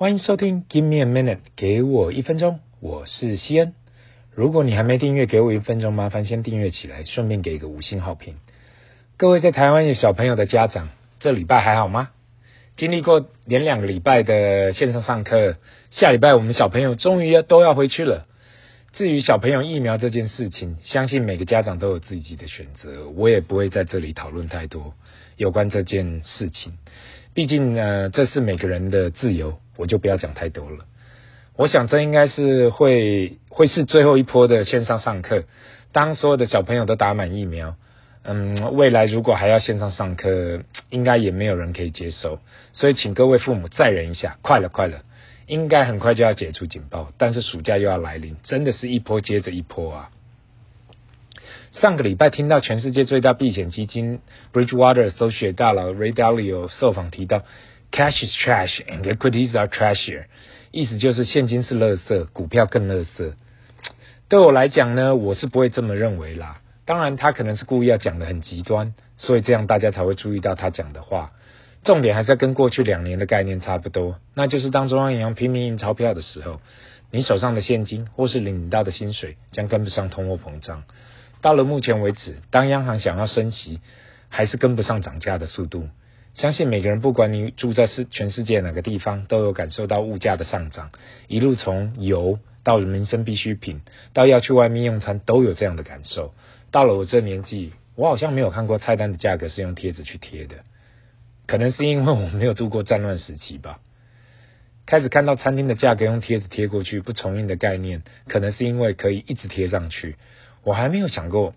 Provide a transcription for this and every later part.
欢迎收听 Give me a minute，给我一分钟，我是西恩。如果你还没订阅，给我一分钟，麻烦先订阅起来，顺便给一个五星好评。各位在台湾有小朋友的家长，这礼拜还好吗？经历过连两个礼拜的线上上课，下礼拜我们小朋友终于要都要回去了。至于小朋友疫苗这件事情，相信每个家长都有自己的选择，我也不会在这里讨论太多有关这件事情。毕竟呢，这是每个人的自由。我就不要讲太多了。我想这应该是会会是最后一波的线上上课。当所有的小朋友都打满疫苗，嗯，未来如果还要线上上课，应该也没有人可以接受。所以请各位父母再忍一下，快了快了，应该很快就要解除警报。但是暑假又要来临，真的是一波接着一波啊！上个礼拜听到全世界最大避险基金 Bridgewater Associates 大佬 Ray Dalio 受访提到。Cash is trash and equities are trashier，意思就是现金是垃圾，股票更垃圾。对我来讲呢，我是不会这么认为啦。当然，他可能是故意要讲得很极端，所以这样大家才会注意到他讲的话。重点还是跟过去两年的概念差不多，那就是当中央银行拼命印钞票的时候，你手上的现金或是领到的薪水将跟不上通货膨胀。到了目前为止，当央行想要升息，还是跟不上涨价的速度。相信每个人，不管你住在世全世界哪个地方，都有感受到物价的上涨。一路从油到民生必需品，到要去外面用餐，都有这样的感受。到了我这年纪，我好像没有看过菜单的价格是用贴纸去贴的，可能是因为我没有度过战乱时期吧。开始看到餐厅的价格用贴纸贴过去不重印的概念，可能是因为可以一直贴上去。我还没有想过。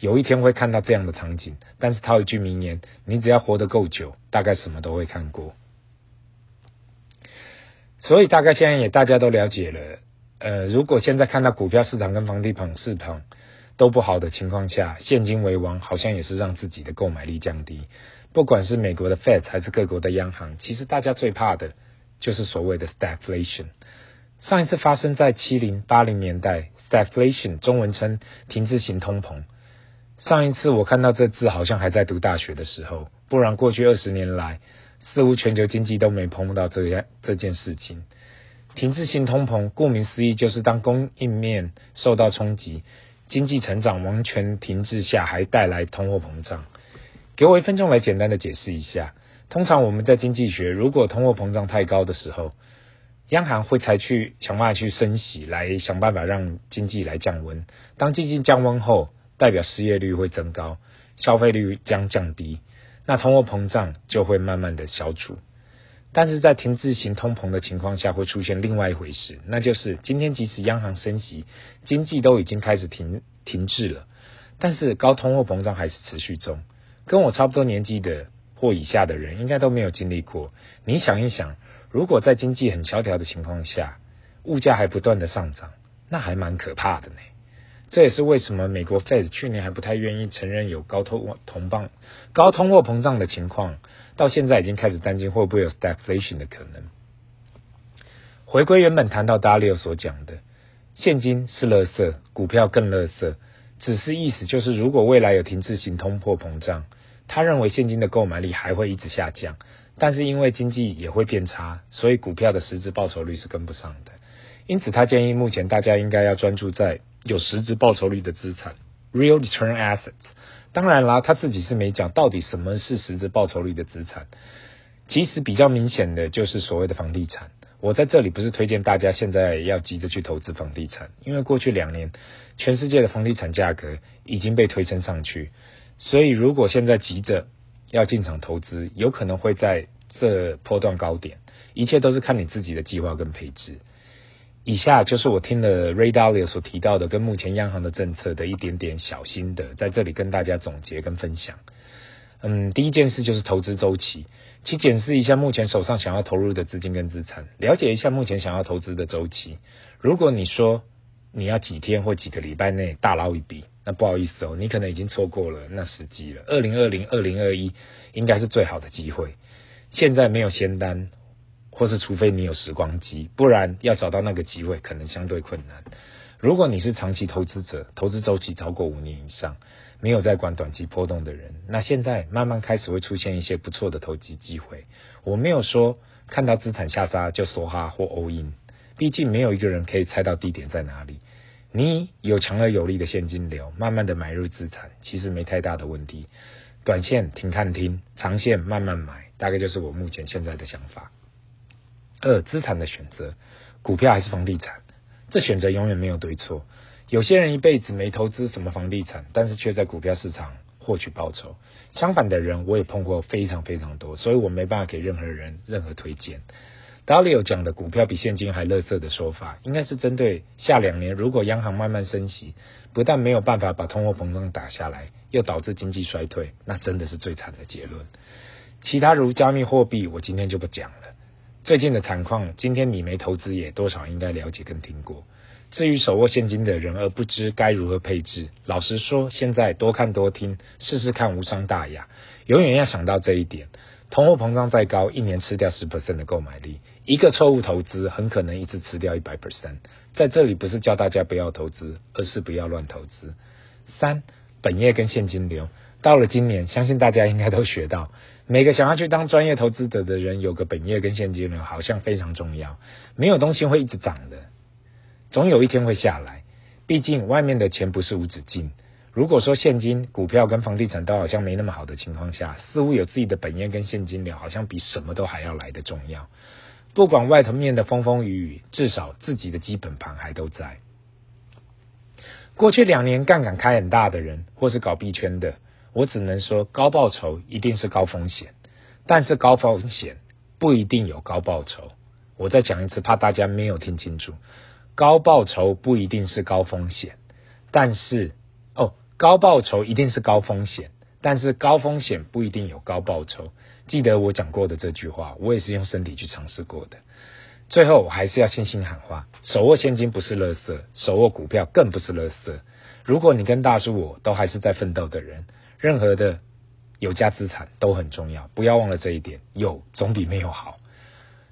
有一天会看到这样的场景，但是套一句名言：你只要活得够久，大概什么都会看过。所以大概现在也大家都了解了。呃，如果现在看到股票市场跟房地产市场都不好的情况下，现金为王，好像也是让自己的购买力降低。不管是美国的 Fed 还是各国的央行，其实大家最怕的就是所谓的 stagflation。上一次发生在七零八零年代，stagflation 中文称停滞型通膨。上一次我看到这字，好像还在读大学的时候，不然过去二十年来，似乎全球经济都没碰到这样这件事情。停滞性通膨，顾名思义，就是当供应面受到冲击，经济成长完全停滞下，还带来通货膨胀。给我一分钟来简单的解释一下。通常我们在经济学，如果通货膨胀太高的时候，央行会采取想办法去升息，来想办法让经济来降温。当经济降温后，代表失业率会增高，消费率将降低，那通货膨胀就会慢慢的消除。但是在停滞型通膨的情况下，会出现另外一回事，那就是今天即使央行升息，经济都已经开始停停滞了，但是高通货膨胀还是持续中。跟我差不多年纪的或以下的人，应该都没有经历过。你想一想，如果在经济很萧条的情况下，物价还不断的上涨，那还蛮可怕的呢。这也是为什么美国 Fed 去年还不太愿意承认有高通通胀、高通货膨胀的情况，到现在已经开始担心会不会有 stagflation 的可能。回归原本谈到 Dalio 所讲的，现金是垃圾，股票更垃圾，只是意思就是如果未来有停滞型通货膨胀，他认为现金的购买力还会一直下降，但是因为经济也会变差，所以股票的实质报酬率是跟不上的。因此，他建议目前大家应该要专注在有实质报酬率的资产，real return assets。当然啦，他自己是没讲到底什么是实质报酬率的资产。其实比较明显的就是所谓的房地产。我在这里不是推荐大家现在要急着去投资房地产，因为过去两年全世界的房地产价格已经被推升上去，所以如果现在急着要进场投资，有可能会在这波段高点。一切都是看你自己的计划跟配置。以下就是我听了 Ray Dalio 所提到的跟目前央行的政策的一点点小心得，在这里跟大家总结跟分享。嗯，第一件事就是投资周期，去检视一下目前手上想要投入的资金跟资产，了解一下目前想要投资的周期。如果你说你要几天或几个礼拜内大捞一笔，那不好意思哦，你可能已经错过了那时机了。二零二零、二零二一应该是最好的机会，现在没有仙丹。或是除非你有时光机，不然要找到那个机会可能相对困难。如果你是长期投资者，投资周期超过五年以上，没有在管短期波动的人，那现在慢慢开始会出现一些不错的投机机会。我没有说看到资产下杀就梭哈或 all in。毕竟没有一个人可以猜到低点在哪里。你有强而有力的现金流，慢慢的买入资产，其实没太大的问题。短线停看听，长线慢慢买，大概就是我目前现在的想法。二、资产的选择，股票还是房地产？这选择永远没有对错。有些人一辈子没投资什么房地产，但是却在股票市场获取报酬。相反的人我也碰过非常非常多，所以我没办法给任何人任何推荐。达里欧讲的股票比现金还垃圾的说法，应该是针对下两年如果央行慢慢升息，不但没有办法把通货膨胀打下来，又导致经济衰退，那真的是最惨的结论。其他如加密货币，我今天就不讲了。最近的惨况，今天你没投资也多少应该了解跟听过。至于手握现金的人而不知该如何配置，老实说，现在多看多听，试试看无伤大雅。永远要想到这一点：通货膨胀再高，一年吃掉十 percent 的购买力，一个错误投资很可能一次吃掉一百 percent。在这里不是叫大家不要投资，而是不要乱投资。三，本业跟现金流，到了今年，相信大家应该都学到，每个想要去当专业投资者的人，有个本业跟现金流好像非常重要。没有东西会一直涨的。总有一天会下来，毕竟外面的钱不是无止境。如果说现金、股票跟房地产都好像没那么好的情况下，似乎有自己的本业跟现金流，好像比什么都还要来得重要。不管外头面的风风雨雨，至少自己的基本盘还都在。过去两年杠杆开很大的人，或是搞币圈的，我只能说高报酬一定是高风险，但是高风险不一定有高报酬。我再讲一次，怕大家没有听清楚。高报酬不一定是高风险，但是哦，高报酬一定是高风险，但是高风险不一定有高报酬。记得我讲过的这句话，我也是用身体去尝试过的。最后，我还是要信心喊话：手握现金不是垃圾，手握股票更不是垃圾。如果你跟大叔我都还是在奋斗的人，任何的有价资产都很重要，不要忘了这一点。有总比没有好。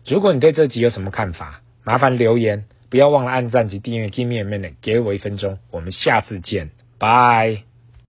如果你对这集有什么看法，麻烦留言。不要忘了按赞及订阅 Give me a minute，给我一分钟，我们下次见，拜。